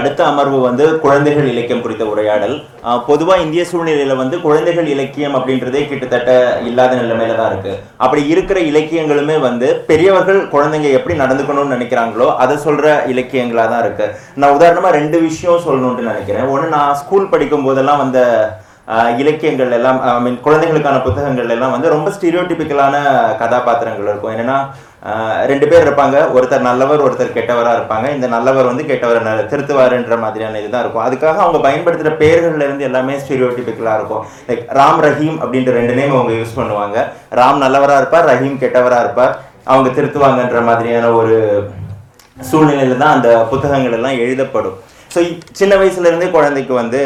அடுத்த அமர்வு வந்து குழந்தைகள் இலக்கியம் குறித்த உரையாடல். பொதுவாக இந்திய சூழ்நிலையில வந்து குழந்தைகள் இலக்கியம் அப்படின்றதே கிட்டத்தட்ட இல்லாத நிலைமையில தான் இருக்கு. அப்படி இருக்கிற இலக்கியங்களுமே வந்து பெரியவர்கள் குழந்தைங்க எப்படி நடந்துக்கணும்னு நினைக்கிறாங்களோ அதை சொல்ற இலக்கியங்களா தான் இருக்கு. நான் உதாரணமா ரெண்டு விஷயம் சொல்லணும்னு நினைக்கிறேன். ஒன்று நான் ஸ்கூல் படிக்கும் போதெல்லாம் வந்த இலக்கியங்கள் எல்லாம் ஐ மீன் குழந்தைகளுக்கான புத்தகங்கள் எல்லாம் வந்து ரொம்ப ஸ்டீரியோடிபிக்கலான கதாபாத்திரங்கள் இருக்கும். என்னன்னா ரெண்டு பேர் இருப்பாங்க. ஒருத்தர் நல்லவர் ஒருத்தர் கெட்டவராக இருப்பாங்க. இந்த நல்லவர் வந்து கெட்டவரை திருத்துவாருன்ற மாதிரியான இதுதான் இருக்கும். அதுக்காக அவங்க பயன்படுத்துகிற பேர்கள்லேருந்து எல்லாமே ஸ்டீரியோடிபிக்கலா இருக்கும். லைக் ராம் ரஹீம் அப்படின்ற ரெண்டு நேம் அவங்க யூஸ் பண்ணுவாங்க. ராம் நல்லவராக இருப்பார் ரஹீம் கெட்டவராக இருப்பார். அவங்க திருத்துவாங்கன்ற மாதிரியான ஒரு சூழ்நிலையில் தான் அந்த புத்தகங்கள் எல்லாம் எழுதப்படும். ஸோ சின்ன வயசுலேருந்தே குழந்தைக்கு வந்து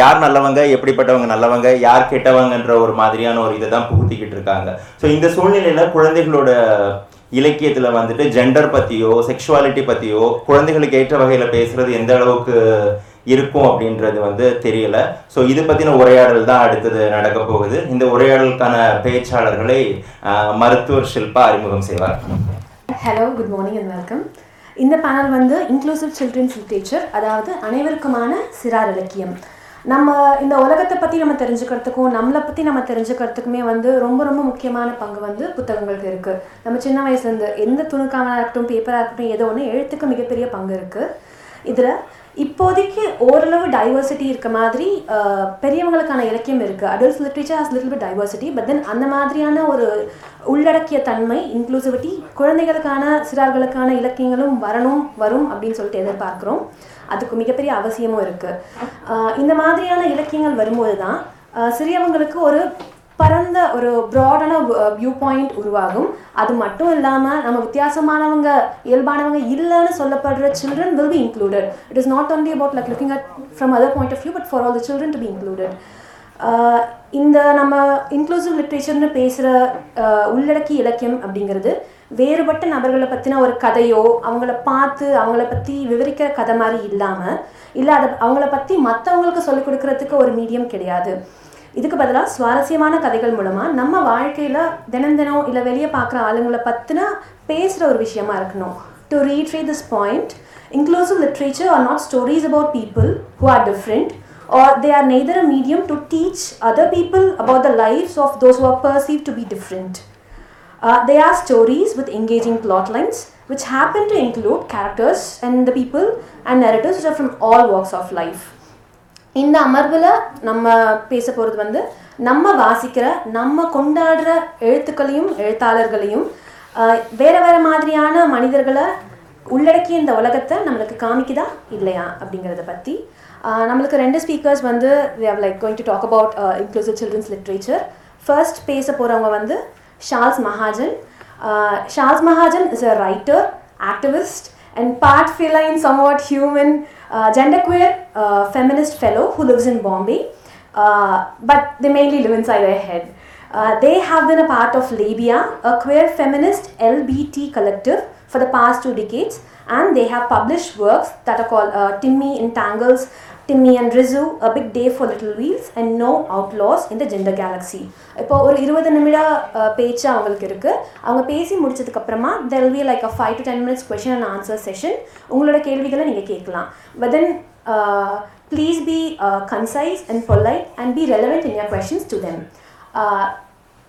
யார் நல்லவங்க எப்படிப்பட்டவங்க நல்லவங்க யார் கெட்டவங்கன்ற ஒரு மாதிரியான ஒரு இதை தான் புகுத்திக்கிட்டு இருக்காங்க. ஸோ இந்த சூழ்நிலையில் குழந்தைகளோட இலக்கியத்தில் வந்துட்டு ஜெண்டர் பற்றியோ செக்ஷுவாலிட்டி பற்றியோ குழந்தைகளுக்கு ஏற்ற வகையில் பேசுறது எந்த அளவுக்கு இருக்கும் அப்படின்றது வந்து தெரியல. ஸோ இது பற்றின உரையாடல் தான் அடுத்தது நடக்க போகுது. இந்த உரையாடலுக்கான பேச்சாளர்களை மருத்துவர் ஷில்பா அறிமுகம் செய்வார். Hello good morning and welcome இந்த பேனல் வந்து இன்க்ளூசிவ் சில்ட்ரன்ஸ் லிட்ரேச்சர் அதாவது அனைவருக்குமான சிறார் இலக்கியம். நம்ம இந்த உலகத்தை பற்றி நம்ம தெரிஞ்சுக்கிறதுக்கும் நம்மளை பற்றி நம்ம தெரிஞ்சுக்கிறதுக்குமே வந்து ரொம்ப ரொம்ப முக்கியமான பங்கு வந்து புத்தகங்களுக்கு இருக்குது நம்ம சின்ன வயசுலேருந்து எந்த துணுக்காமலாக இருக்கட்டும் பேப்பராக இருக்கட்டும் ஏதோ ஒன்று எழுத்துக்கு மிகப்பெரிய பங்கு இருக்குது இதில் இப்போதைக்கு ஓரளவு டைவர்சிட்டி இருக்க மாதிரி பெரியவங்களுக்கான இலக்கியம் இருக்குது adults literature has little bit diversity but then அந்த மாதிரியான ஒரு உள்ளடக்கிய தன்மை இன்க்ளூசிவிட்டி குழந்தைகளுக்கான சிறார்களுக்கான இலக்கியங்களும் வரணும் வரும் அப்படின்னு சொல்லிட்டு எதிர்பார்க்குறோம். அதுக்கு மிகப்பெரிய அவசியமும் இருக்குது இந்த மாதிரியான இலக்கியங்கள் வரும்போது தான் சிறியவங்களுக்கு ஒரு பரந்த ஒரு ப்ராடான வியூ பாயிண்ட் உருவாகும். அது மட்டும் இல்லாமல் நம்ம வித்தியாசமானவங்க இயல்பானவங்க இல்லைன்னு சொல்லப்படுற children will be included it is not only about like looking at from other point of view but for all the children to be included இந்த நம்ம இன்க்ளூசிவ் லிட்ரேச்சர்னு பேசுகிற uh, உள்ளடக்கி இலக்கியம் அப்படிங்கிறது வேறுபட்ட நபர்களை பற்றின ஒரு கதையோ அவங்கள பார்த்து அவங்கள பற்றி விவரிக்கிற கதை மாதிரி இல்லாமல் இல்லை அதை அவங்கள பற்றி மற்றவங்களுக்கு சொல்லிக் கொடுக்கறதுக்கு ஒரு மீடியம் கிடையாது. இதுக்கு பதிலாக சுவாரஸ்யமான கதைகள் மூலமாக நம்ம வாழ்க்கையில் தினம் தினம் இல்லை வெளியே பார்க்குற ஆளுங்களை பற்றின பேசுகிற ஒரு விஷயமா இருக்கணும் to reiterate this point inclusive literature are not stories about people who are different or they are neither a medium to teach other people about the lives of those who are perceived to be different. Uh, they are stories with engaging plot lines which happen to include characters and the people and narratives which are from all walks of life. இந்த அமர்வில் நம்ம பேச போகிறது வந்து நம்ம வாசிக்கிற நம்ம கொண்டாடுற எழுத்துக்களையும் எழுத்தாளர்களையும் வேறு வேறு மாதிரியான மனிதர்களை உள்ளடக்கிய இந்த உலகத்தை நம்மளுக்கு காமிக்குதா? இல்லையா? அப்படிங்கிறத பற்றி நம்மளுக்கு ரெண்டு ஸ்பீக்கர்ஸ் வந்து we like going to talk about inclusive children's literature first பேச போகிறவங்க வந்து Shals Mahajan Shals Mahajan is a writer activist and part feel in some what human genderqueer uh, feminist fellow who lives in bombay uh, but they mainly live inside their head. Uh, they have been a part of labia a queer feminist lbt collective for the past two decades and they have published works that are called uh, timmy entangles timmy and rizu big day for for little and no no outlaws in the gender galaxy இப்போ ஒரு இருபது நிமிட பேச்சு அவங்களுக்கு இருக்குது அவங்க பேசி முடிச்சதுக்கப்புறமா there like a five to ten minutes question and answer session உங்களோட கேள்விகளை நீங்கள் கேட்கலாம். But then please be concise and polite and be relevant in your questions to them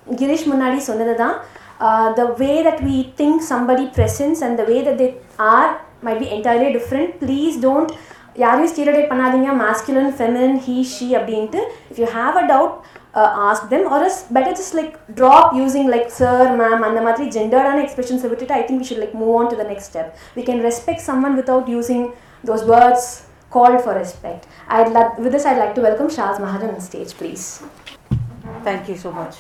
Girish முன்னாடி சொன்னது தான் the way that we think somebody presence and the way that they are may be entirely different please don't யாரையும் stereotype பண்ணாதீங்க masculine feminine he she அப்படின்ட்டு if you have a doubt uh, ask them or else better just like drop using like sir ma'am அந்த மாதிரி gendered expressions விட்டுட்டு I think we should like move on to the next step we can respect someone without using those words called for respect I'd like with this I'd like to welcome Shaz Mahajan on stage please Thank you so much,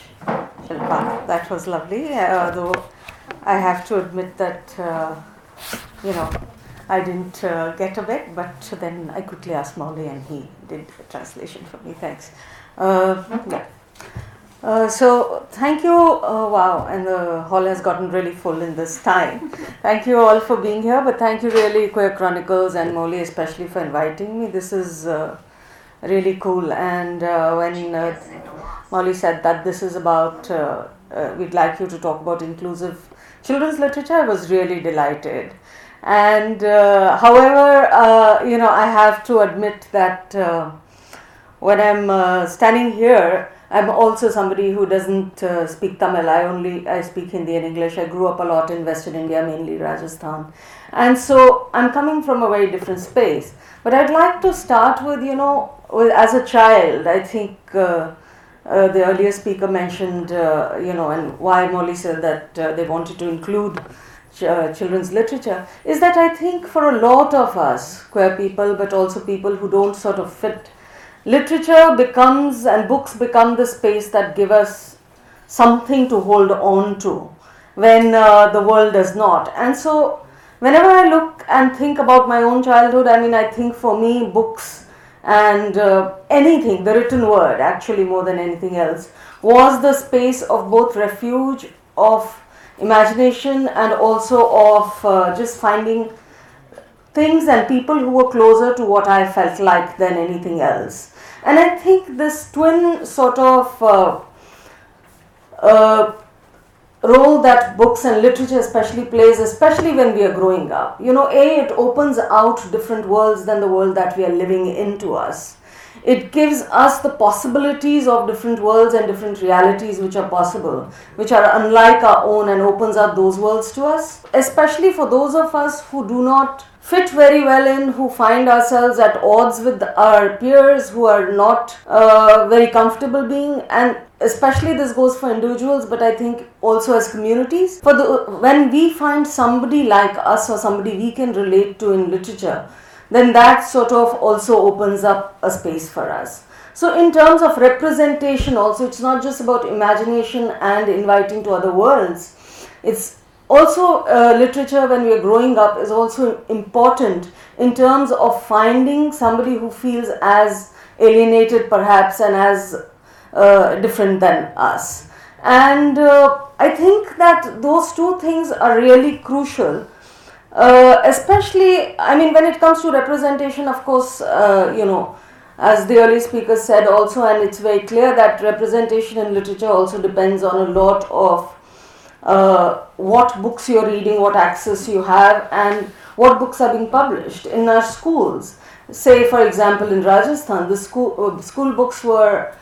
Shilpa. That was lovely. Uh, though I have to admit that, uh, you know, I didn't uh, get a bit, but then I quickly asked Moulee and he did a translation for me. Thanks. Uh, yeah. Uh, so thank you. Uh, wow, and the hall has gotten really full in this time. thank you all for being here, but thank you really Queer Chronicles and Moulee especially for inviting me. This is uh, really cool. And uh, when uh, Moulee said that this is about, uh, uh, we'd like you to talk about inclusive children's literature, I was really delighted. And uh, however, uh, you know, I have to admit that uh, when I'm uh, standing here, I'm also somebody who doesn't uh, speak Tamil. I only I speak Hindi and English. I grew up a lot in Western India, mainly Rajasthan, and so I'm coming from a very different space. But I'd like to start with you know, with, as a child, I think. Uh, uh, the earlier speaker mentioned, uh, you know, and why Moulee said that uh, they wanted to include uh, children's literature is that I think for a lot of us, queer people, but also people who don't sort of fit, literature becomes and books become the space that give us something to hold on to when uh, the world does not. And so, whenever I look and think about my own childhood, I mean, I think for me, books and uh, anything, the written word, actually, more than anything else, was the space of both refuge, of imagination, and also of uh, just finding things and people who were closer to what I felt like than anything else. And I think this twin sort of uh, uh, role that books and literature especially plays, especially when we are growing up. You know, A, it opens out different worlds than the world that we are living into us. It gives us the possibilities of different worlds and different realities which are possible, which are unlike our own, and opens up those worlds to us. Especially for those of us who do not fit very well in, who find ourselves at odds with our peers, who are not uh, very comfortable being, and especially this goes for individuals, but I think also as communities. For the when we find somebody like us or somebody we can relate to in literature, then that sort of also opens up a space for us. So, in terms of representation, also, it's not just about imagination and inviting to other worlds. It's also uh, literature when we are growing up is also important in terms of finding somebody who feels as alienated perhaps and as uh, different than us. And uh, I think that those two things are really crucial. Uh, especially, I mean, when it comes to representation, of course, uh, you know, as the early speaker said also, and it's very clear that representation in literature also depends on a lot of uh, what books you're reading, what access you have, and what books are being published in our schools. Say, for example, in Rajasthan, the school uh, school books were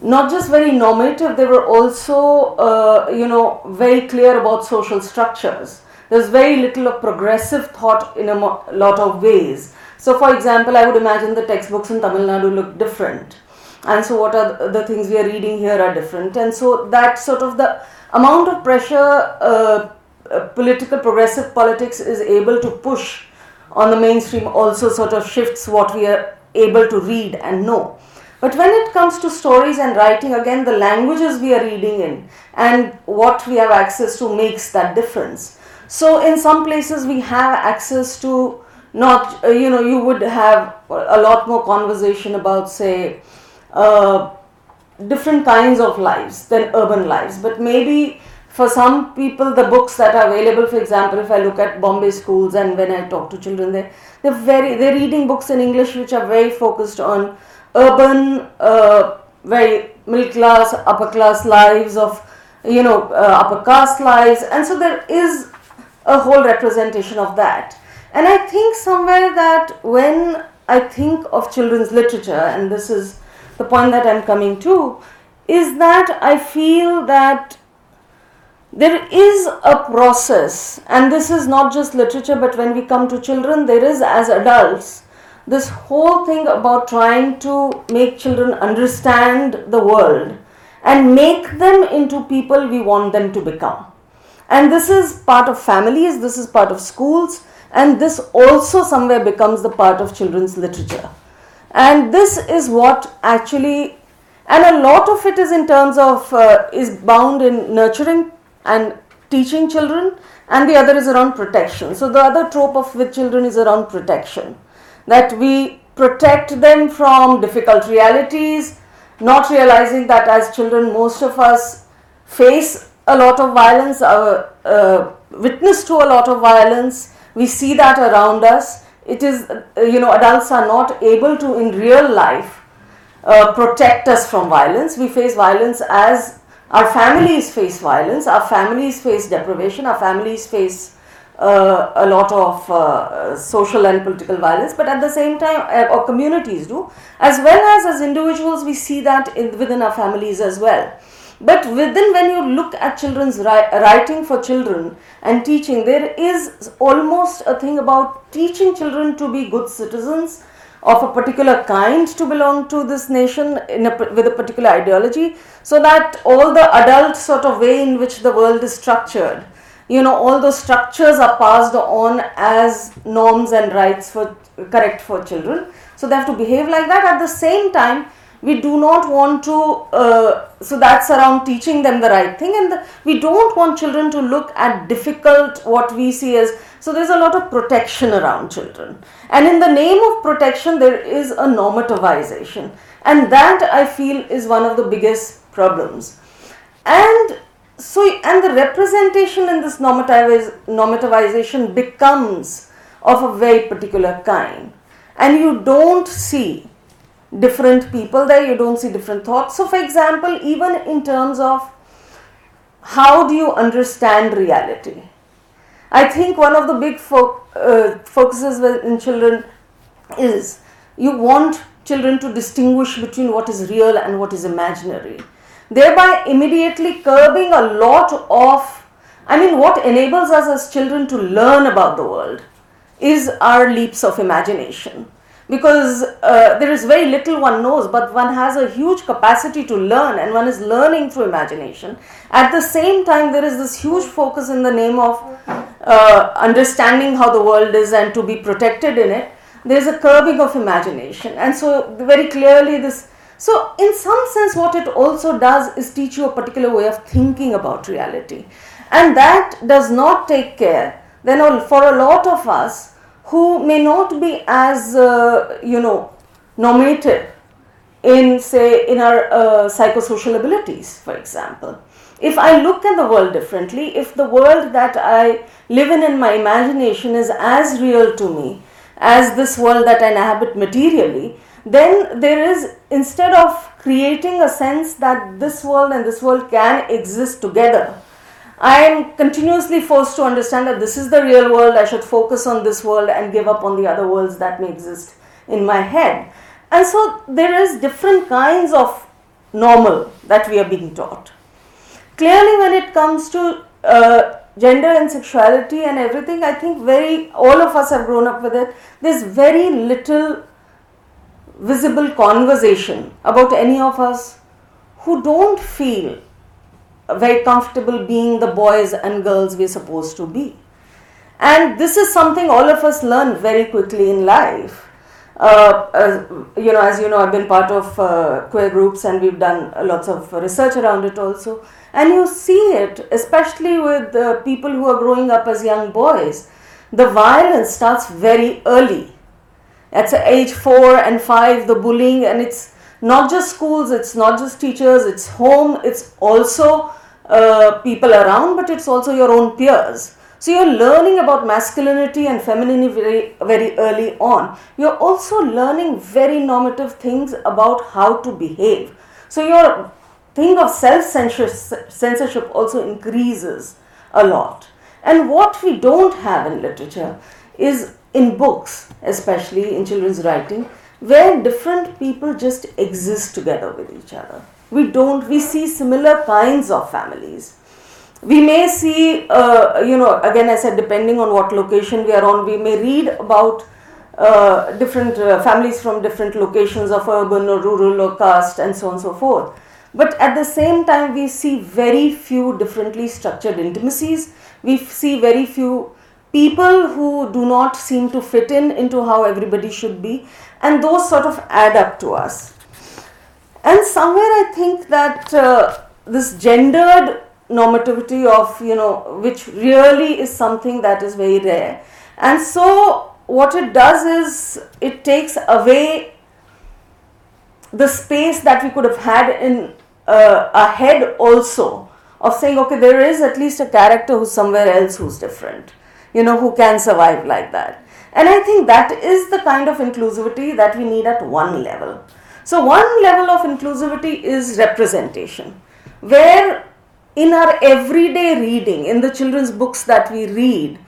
not just very normative; they were also, uh, you know, very clear about social structures. There's very little of progressive thought in a mo- lot of ways. So, for example, I would imagine the textbooks in Tamil Nadu look different, and so what are the- things we are reading here are different, and so that sort of the amount of pressure uh, uh, political progressive politics is able to push on the mainstream also sort of shifts what we are able to read and know. But when it comes to stories and writing, again, the languages we are reading in and what we have access to makes that difference. So, in some places, we have access to not, uh, you know, you would have a lot more conversation about, say, uh, different kinds of lives than urban lives. But maybe for some people, the books that are available, for example, if I look at Bombay schools and when I talk to children there, they're very they're reading books in English which are very focused on urban, uh, very middle class, upper class lives of you know uh, upper caste lives, and so there is a whole representation of that. And I think somewhere that when I think of children's literature, and this is the point that I'm coming to, is that I feel that there is a process, and this is not just literature, but when we come to children, there is as adults this whole thing about trying to make children understand the world and make them into people we want them to become. And this is part of families, this is part of schools, and this also somewhere becomes the part of children's literature. And this is what actually, and a lot of it is in terms of, uh, is bound in nurturing and teaching children, and the other is around protection. So the other trope of with children is around protection, that we protect them from difficult realities, not realizing that as children, most of us face a lot of violence, uh, uh, witness to a lot of violence. We see that around us. It is, uh, you know, adults are not able to in real life uh, protect us from violence. We face violence as our families face violence, our families face deprivation, our families face uh, a lot of uh, social and political violence, but at the same time, uh, or communities do, as well as as individuals, we see that in, within our families as well. But within, when you look at children's ri- writing for children and teaching, there is almost a thing about teaching children to be good citizens of a particular kind to belong to this nation a, with a particular ideology, so that all the adult sort of way in which the world is structured, you know, all those structures are passed on as norms and rights for correct for children. So they have to behave like that. At the same time, we do not want to uh, so that's around teaching them the right thing. And the, we don't want children to look at difficult what we see as so there's a lot of protection around children. And in the name of protection there is a normativization. And that i feel is one of the biggest problems. And so and the representation in this normativiz- normativization becomes of a very particular kind. And you don't see different people there you don't see different thoughts. So for example even in terms of how do you understand reality? I think one of the big fo- uh, focuses in children is you want children to distinguish between what is real and what is imaginary thereby immediately curbing a lot of i mean what enables us as children to learn about the world is our leaps of imagination because uh, there is very little one knows but one has a huge capacity to learn and one is learning through imagination. At the same time there is this huge focus in the name of uh, understanding how the world is and to be protected in it. There is a curbing of imagination. And so very clearly this so in some sense what it also does is teach you a particular way of thinking about reality. And that does not take care. Then for a lot of us who may not be as uh, you know normative in say in our uh, psychosocial abilities for example. If i look at the world differently if the world that i live in in my imagination is as real to me as this world that i inhabit materially then there is instead of creating a sense that this world and this world can exist together I am continuously forced to understand that this is the real world, I should focus on this world and give up on the other worlds that may exist in my head. And so there is different kinds of normal that we are being taught. Clearly, when it comes to uh, gender and sexuality and everything, I think very all of us have grown up with it. There's very little visible conversation about any of us who don't feel very comfortable being the boys and girls we're supposed to be. And this is something all of us learn very quickly in life. Uh, as, you know, as you know, I've been part of uh, queer groups and we've done lots of research around it also. And you see it, especially with uh, people who are growing up as young boys. The violence starts very early. At age four and five, the bullying, and it's not just schools, it's not just teachers, it's home, it's also uh, people around, but it's also your own peers. So you're learning about masculinity and femininity very, very early on. You're also learning very normative things about how to behave. So your thing of self censorship also increases a lot. And what we don't have in literature is in books, especially in children's writing, where different people just exist together with each other. We don't, we see similar kinds of families. We may see, uh, you know, again, I said, depending on what location we are on, we may read about uh, different uh, families from different locations of urban or rural or caste and so on and so forth. But at the same time, we see very few differently structured intimacies. We see very few people who do not seem to fit in into how everybody should be, and those sort of add up to us. And somewhere I think that uh, this gendered normativity of, you know, which really is something that is very rare. And so what it does is it takes away the space that we could have had in uh, head also of saying, okay, there is at least a character who's somewhere else who's different, you know, who can survive like that. And I think that is the kind of inclusivity that we need at one level. So, one level of inclusivity is representation, where in our everyday reading, in the children's books that we read,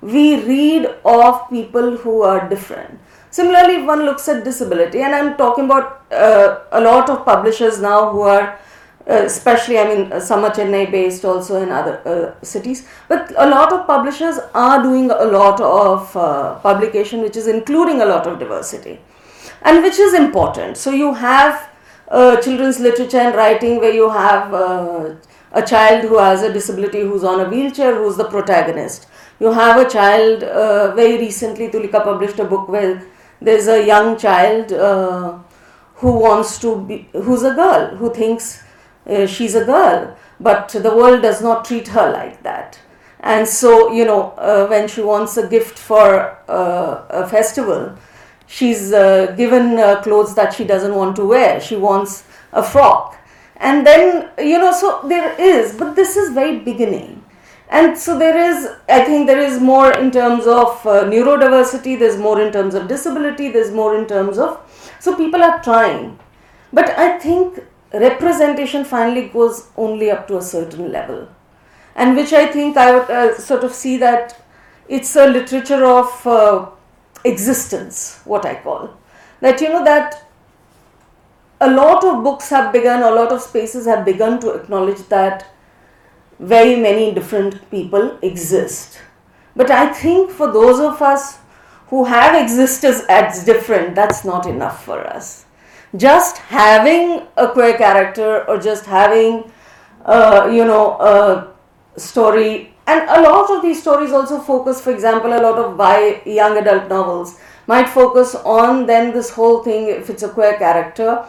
we read of people who are different. Similarly, if one looks at disability, and I'm talking about uh, a lot of publishers now who are, uh, especially, I mean, uh, some are Chennai based also in other uh, cities, but a lot of publishers are doing a lot of uh, publication which is including a lot of diversity and which is important. So, you have uh, children's literature and writing where you have uh, a child who has a disability who's on a wheelchair who's the protagonist. You have a child, uh, very recently, Tulika published a book where there's a young child uh, who wants to be, who's a girl, who thinks uh, she's a girl, but the world does not treat her like that. And so, you know, uh, when she wants a gift for uh, a festival, she's uh, given uh, clothes that she doesn't want to wear. She wants a frock. And then, you know, so there is, but this is very beginning. And so there is, I think there is more in terms of uh, neurodiversity, there's more in terms of disability, there's more in terms of, so people are trying. But I think representation finally goes only up to a certain level. And which I think I would uh, sort of see that it's a literature of uh, existence, what I call. That, you know, that a lot of books have begun, a lot of spaces have begun to acknowledge that very many different people exist. But I think for those of us who have existed as different, that's not enough for us. Just having a queer character or just having, uh, you know, a story, and a lot of these stories also focus, for example, a lot of by young adult novels might focus on then this whole thing, if it's a queer character,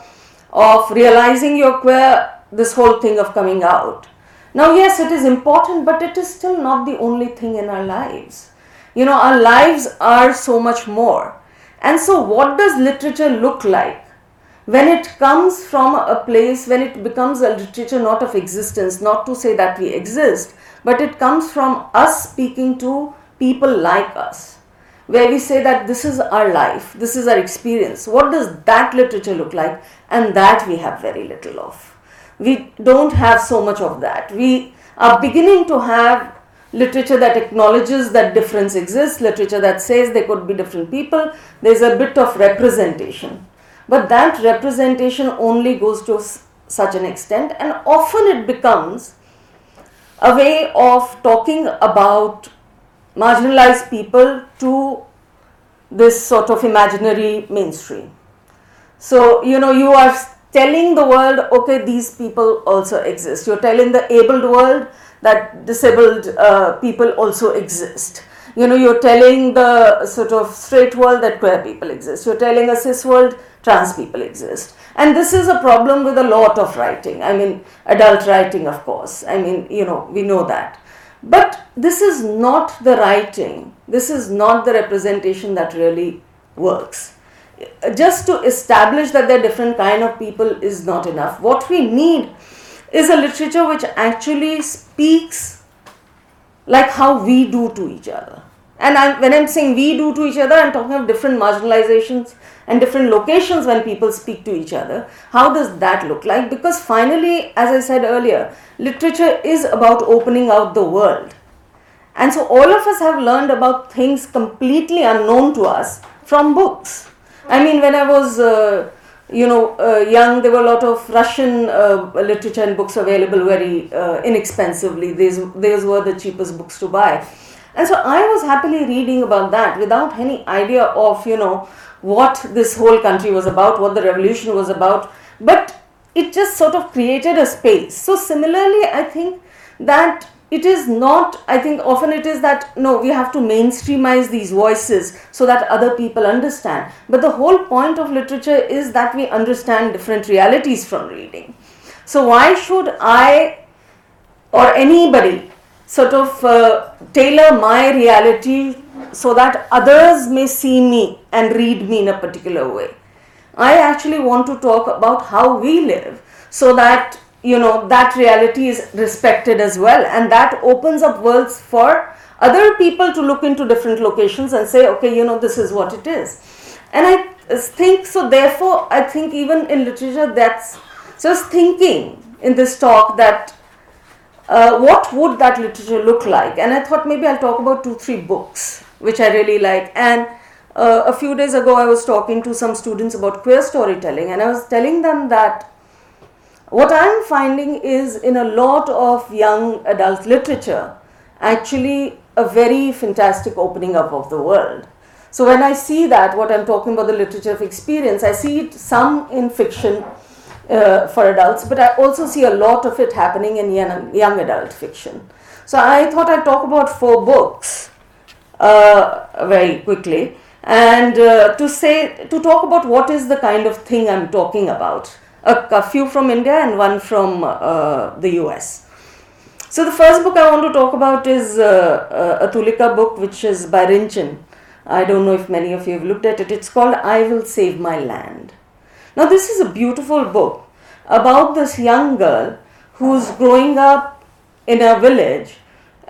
of realizing you're queer, this whole thing of coming out. Now, yes, it is important, but it is still not the only thing in our lives. You know, our lives are so much more. And so, what does literature look like? When it comes from a place, when it becomes a literature not of existence, not to say that we exist, but it comes from us speaking to people like us, where we say that this is our life, this is our experience. What does that literature look like? And that we have very little of we don't have so much of that. We are beginning to have literature that acknowledges that difference exists, literature that says there could be different people. There's a bit of representation. But that representation only goes to such an extent, and often it becomes a way of talking about marginalized people to this sort of imaginary mainstream. So, you know, you are telling the world, okay, these people also exist. You're telling the abled world that disabled uh, people also exist. You know, you're telling the sort of straight world that queer people exist. You're telling a cis world trans people exist. And this is a problem with a lot of writing. I mean, adult writing, of course. I mean, you know, we know that. But this is not the writing, this is not the representation that really works just to establish that they're different kind of people is not enough. What we need is a literature which actually speaks like how we do to each other. And I'm, when I'm saying we do to each other, I'm talking of different marginalizations and different locations when people speak to each other. How does that look like? Because finally, as I said earlier, literature is about opening out the world. And so all of us have learned about things completely unknown to us from books. I mean, when I was, uh, you know, uh, young, there were a lot of Russian uh, literature and books available very uh, inexpensively. These, these were the cheapest books to buy. And so I was happily reading about that without any idea of, you know, what this whole country was about, what the revolution was about. But it just sort of created a space. So, similarly, I think that it is not i think often it is that no we have to mainstreamize these voices so that other people understand. But the whole point of literature is that we understand different realities from reading. So why should i or anybody sort of uh, tailor my reality so that others may see me and read me in a particular way? I actually want to talk about how we live so that you know that reality is respected as well and that opens up worlds for other people to look into different locations and say okay you know this is what it is and i think so therefore i think even in literature that's just thinking in this talk that uh, what would that literature look like? And I thought maybe I'll talk about two, three books which I really like. And uh, a few days ago, I was talking to some students about queer storytelling, and I was telling them that what I'm finding is in a lot of young adult literature, actually a very fantastic opening up of the world. So when I see that, what I'm talking about the literature of experience, I see it some in fiction uh, for adults, but I also see a lot of it happening in young, young adult fiction. So I thought I'd talk about four books uh, very quickly and uh, to say to talk about what is the kind of thing I'm talking about. A, a few from India and one from uh, the US. So the first book I want to talk about is uh, uh, a Tulika book, which is by Rinchin. I don't know if many of you have looked at it. It's called I Will Save My Land. Now this is a beautiful book about this young girl who's growing up in a village,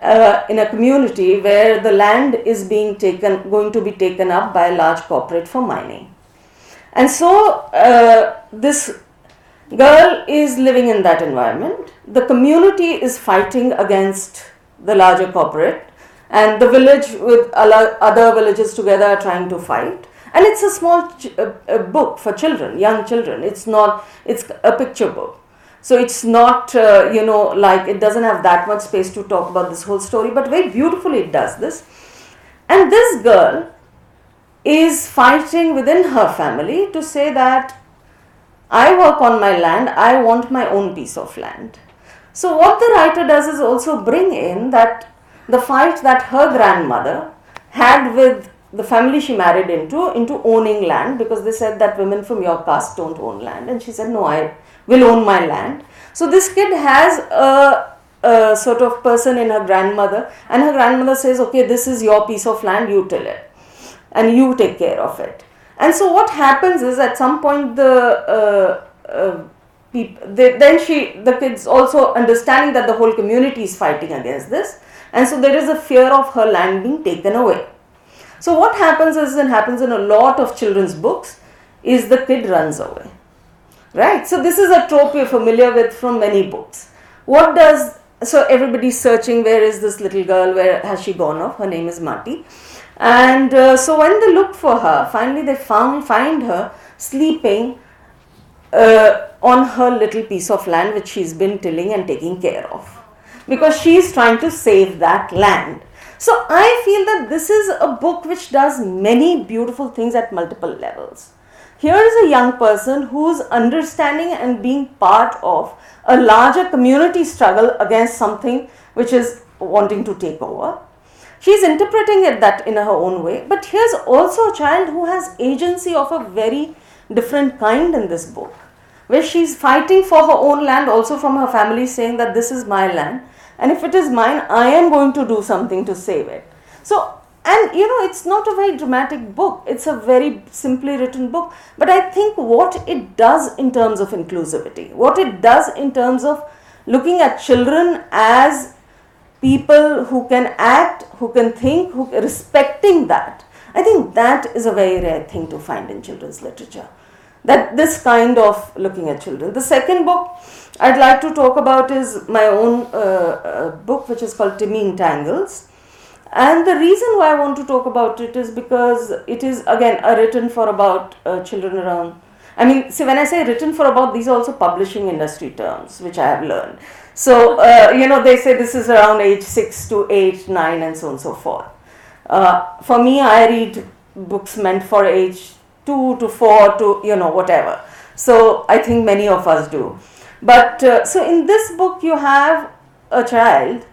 uh, in a community where the land is being taken, going to be taken up by a large corporate for mining. And so uh, this girl is living in that environment. The community is fighting against the larger corporate, and the village with other villages together are trying to fight. And it's a small ch- uh, book for children, young children. It's not. It's a picture book. So it's not, uh, you know, like it doesn't have that much space to talk about this whole story, but very beautifully it does this. And this girl is fighting within her family to say that I work on my land, I want my own piece of land. So, what the writer does is also bring in that the fight that her grandmother had with the family she married into, into owning land, because they said that women from your caste don't own land, and she said, No, I will own my land. So, this kid has a, a sort of person in her grandmother, and her grandmother says, Okay, this is your piece of land, you till it, and you take care of it. And so what happens is at some point the uh, uh, peop- they, then she the kids also understanding that the whole community is fighting against this, and so there is a fear of her land being taken away. So what happens is and happens in a lot of children's books is the kid runs away, right? So this is a trope you're familiar with from many books. What does so everybody's searching where is this little girl? Where has she gone off? Her name is Mati. And uh, so when they look for her, finally they found find her sleeping uh, on her little piece of land which she's been tilling and taking care of, because she's trying to save that land. So I feel that this is a book which does many beautiful things at multiple levels. Here is a young person who's understanding and being part of a larger community struggle against something which is wanting to take over she's interpreting it that in her own way. But here's also a child who has agency of a very different kind in this book where she's fighting for her own land also from her family saying that this is my land and if it is mine i am going to do something to save it. So and you know it's not a very dramatic book. It's a very simply written book. But i think what it does in terms of inclusivity what it does in terms of looking at children as people who can act, who can think, who respecting that. I think that is a very rare thing to find in children's literature. That this kind of looking at children. The second book I'd like to talk about is my own uh, uh, book, which is called Timmy Entangles. And the reason why I want to talk about it is because it is again written for about uh, children around. I mean, see, when I say written for about, these are also publishing industry terms, which I have learned. So, uh, you know, they say this is around age 6 to 8, 9, and so on and so forth. Uh, for me, I read books meant for age 2 to 4 to, you know, whatever. So, I think many of us do. But, uh, so in this book, you have a child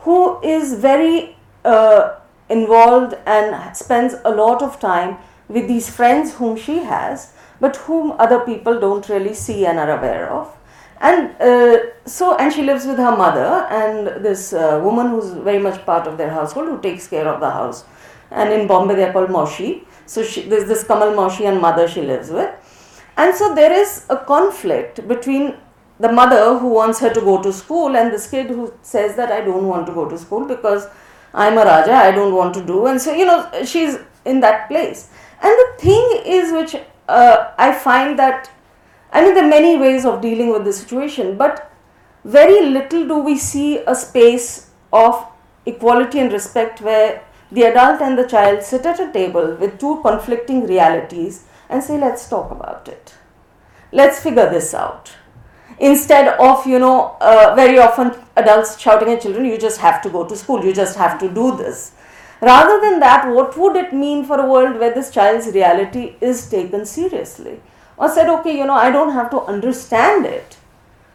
who is very uh, involved and spends a lot of time with these friends whom she has, but whom other people don't really see and are aware of and uh, so and she lives with her mother and this uh, woman who's very much part of their household who takes care of the house. And in bombay they're called moshi. So she, there's this kamal moshi and mother she lives with. And so there is a conflict between the mother who wants her to go to school and this kid who says that i don't want to go to school because i'm a raja i don't want to do and so you know she's in that place. And the thing is which uh, i find that I mean, there are many ways of dealing with the situation, but very little do we see a space of equality and respect where the adult and the child sit at a table with two conflicting realities and say, let's talk about it. Let's figure this out. Instead of, you know, uh, very often adults shouting at children, you just have to go to school, you just have to do this. Rather than that, what would it mean for a world where this child's reality is taken seriously? Or said, okay, you know, I don't have to understand it,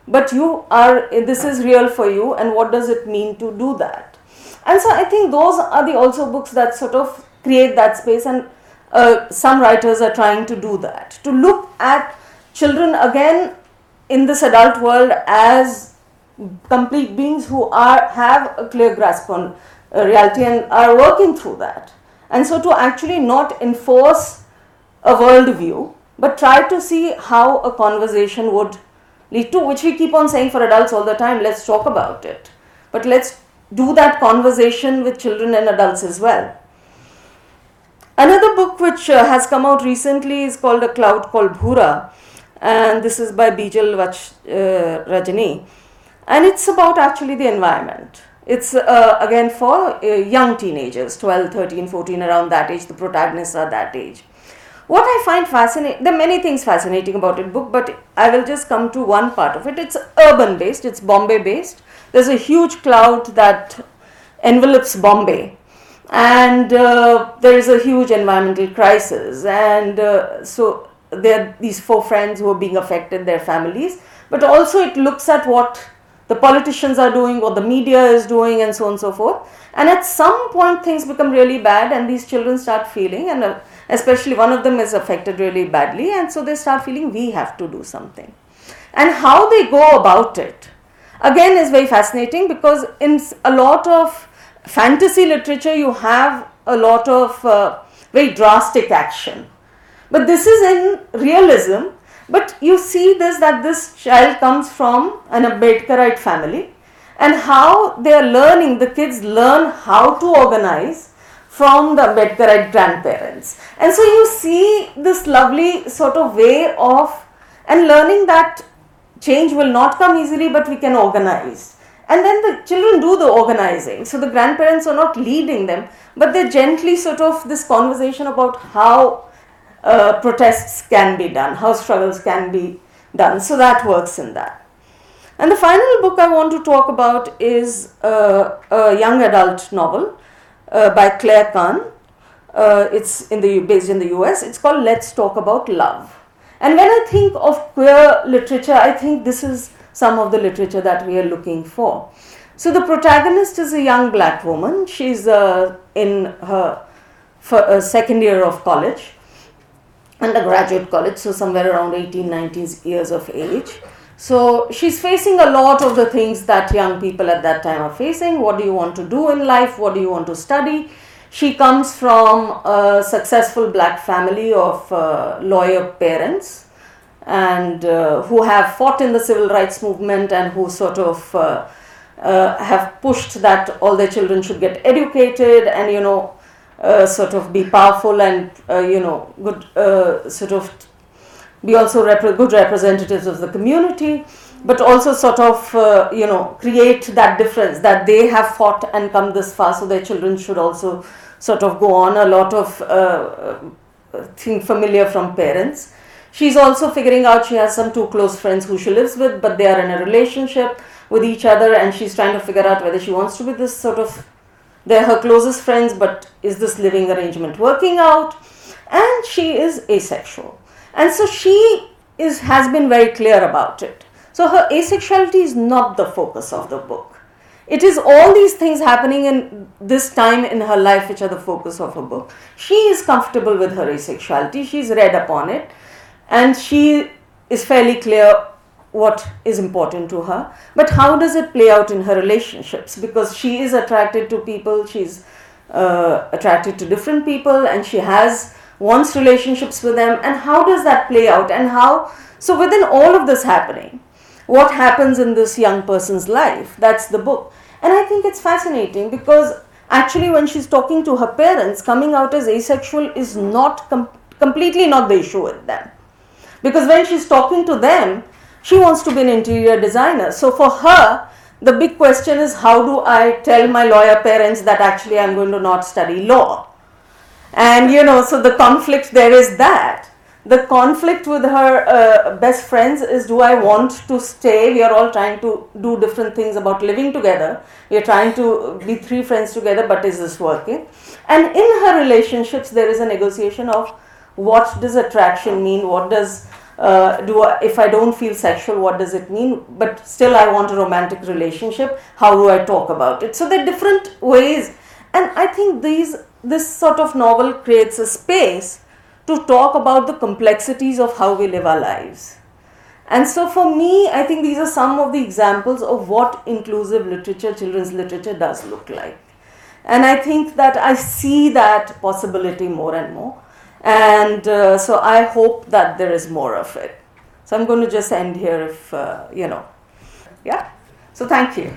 but you are, this is real for you, and what does it mean to do that? And so I think those are the also books that sort of create that space, and uh, some writers are trying to do that to look at children again in this adult world as complete beings who are have a clear grasp on uh, reality and are working through that. And so to actually not enforce a worldview, but try to see how a conversation would lead to, which we keep on saying for adults all the time, let's talk about it. But let's do that conversation with children and adults as well. Another book which uh, has come out recently is called A Cloud Called Bhura, and this is by Bijal Vach, uh, Rajani, and it's about actually the environment. It's uh, again for uh, young teenagers, 12, 13, 14, around that age. The protagonists are that age. What I find fascinating, there are many things fascinating about it book, but I will just come to one part of it. It's urban based, it's Bombay based. There's a huge cloud that envelops Bombay, and uh, there is a huge environmental crisis. And uh, so there are these four friends who are being affected, their families, but also it looks at what the politicians are doing, what the media is doing, and so on and so forth. And at some point, things become really bad, and these children start feeling, and uh, especially one of them is affected really badly, and so they start feeling we have to do something. And how they go about it, again, is very fascinating because in a lot of fantasy literature, you have a lot of uh, very drastic action. But this is in realism, but you see this that this child comes from an Ambedkarite family and how they are learning, the kids learn how to organize from the Ambedkarite grandparents. And so you see this lovely sort of way of and learning that change will not come easily, but we can organize. And then the children do the organizing. So the grandparents are not leading them, but they're gently sort of this conversation about how uh, protests can be done, how struggles can be done. So that works in that. And the final book I want to talk about is uh, a young adult novel uh, by Claire Kann. Uh, it's in the based in the U.S. It's called Let's Talk About Love. And when I think of queer literature, I think this is some of the literature that we are looking for. So the protagonist is a young black woman. She's uh, in her uh, second year of college undergraduate college, so somewhere around 18, 19 years of age. So she's facing a lot of the things that young people at that time are facing. What do you want to do in life? What do you want to study? She comes from a successful black family of uh, lawyer parents and uh, who have fought in the civil rights movement and who sort of uh, uh have pushed that all their children should get educated and you know uh, sort of be powerful and uh, you know good uh, sort of be also rep- good representatives of the community but also sort of uh, you know create that difference that they have fought and come this far so their children should also sort of go on. A lot of uh, thing familiar from parents. She's also figuring out she has some two close friends who she lives with but they are in a relationship with each other and she's trying to figure out whether she wants to be this sort of they're her closest friends, but is this living arrangement working out? And she is asexual. And so she is has been very clear about it. So her asexuality is not the focus of the book. It is all these things happening in this time in her life which are the focus of her book. She is comfortable with her asexuality, she's read upon it, and she is fairly clear what is important to her. But how does it play out in her relationships? Because she is attracted to people she's uh, attracted to different people and she has wants relationships with them. And how does that play out? And how so within all of this happening what happens in this young person's life? That's the book. And i think it's fascinating because actually when she's talking to her parents coming out as asexual is not com- completely not the issue with them. Because when she's talking to them she wants to be an interior designer. So for her, the big question is how do I tell my lawyer parents that actually I'm going to not study law? And you know, so the conflict there is that. The conflict with her uh, best friends is do I want to stay? We are all trying to do different things about living together. We are trying to be three friends together, but is this working? And in her relationships, there is a negotiation of what does attraction mean? What does uh, do I, if I don't feel sexual, what does it mean? But still, I want a romantic relationship. How do I talk about it? So there are different ways, and I think these this sort of novel creates a space to talk about the complexities of how we live our lives. And so, for me, I think these are some of the examples of what inclusive literature, children's literature, does look like. And I think that I see that possibility more and more. And uh, so, I hope that there is more of it. So, I'm going to just end here if, uh, you know. Yeah. So, thank you.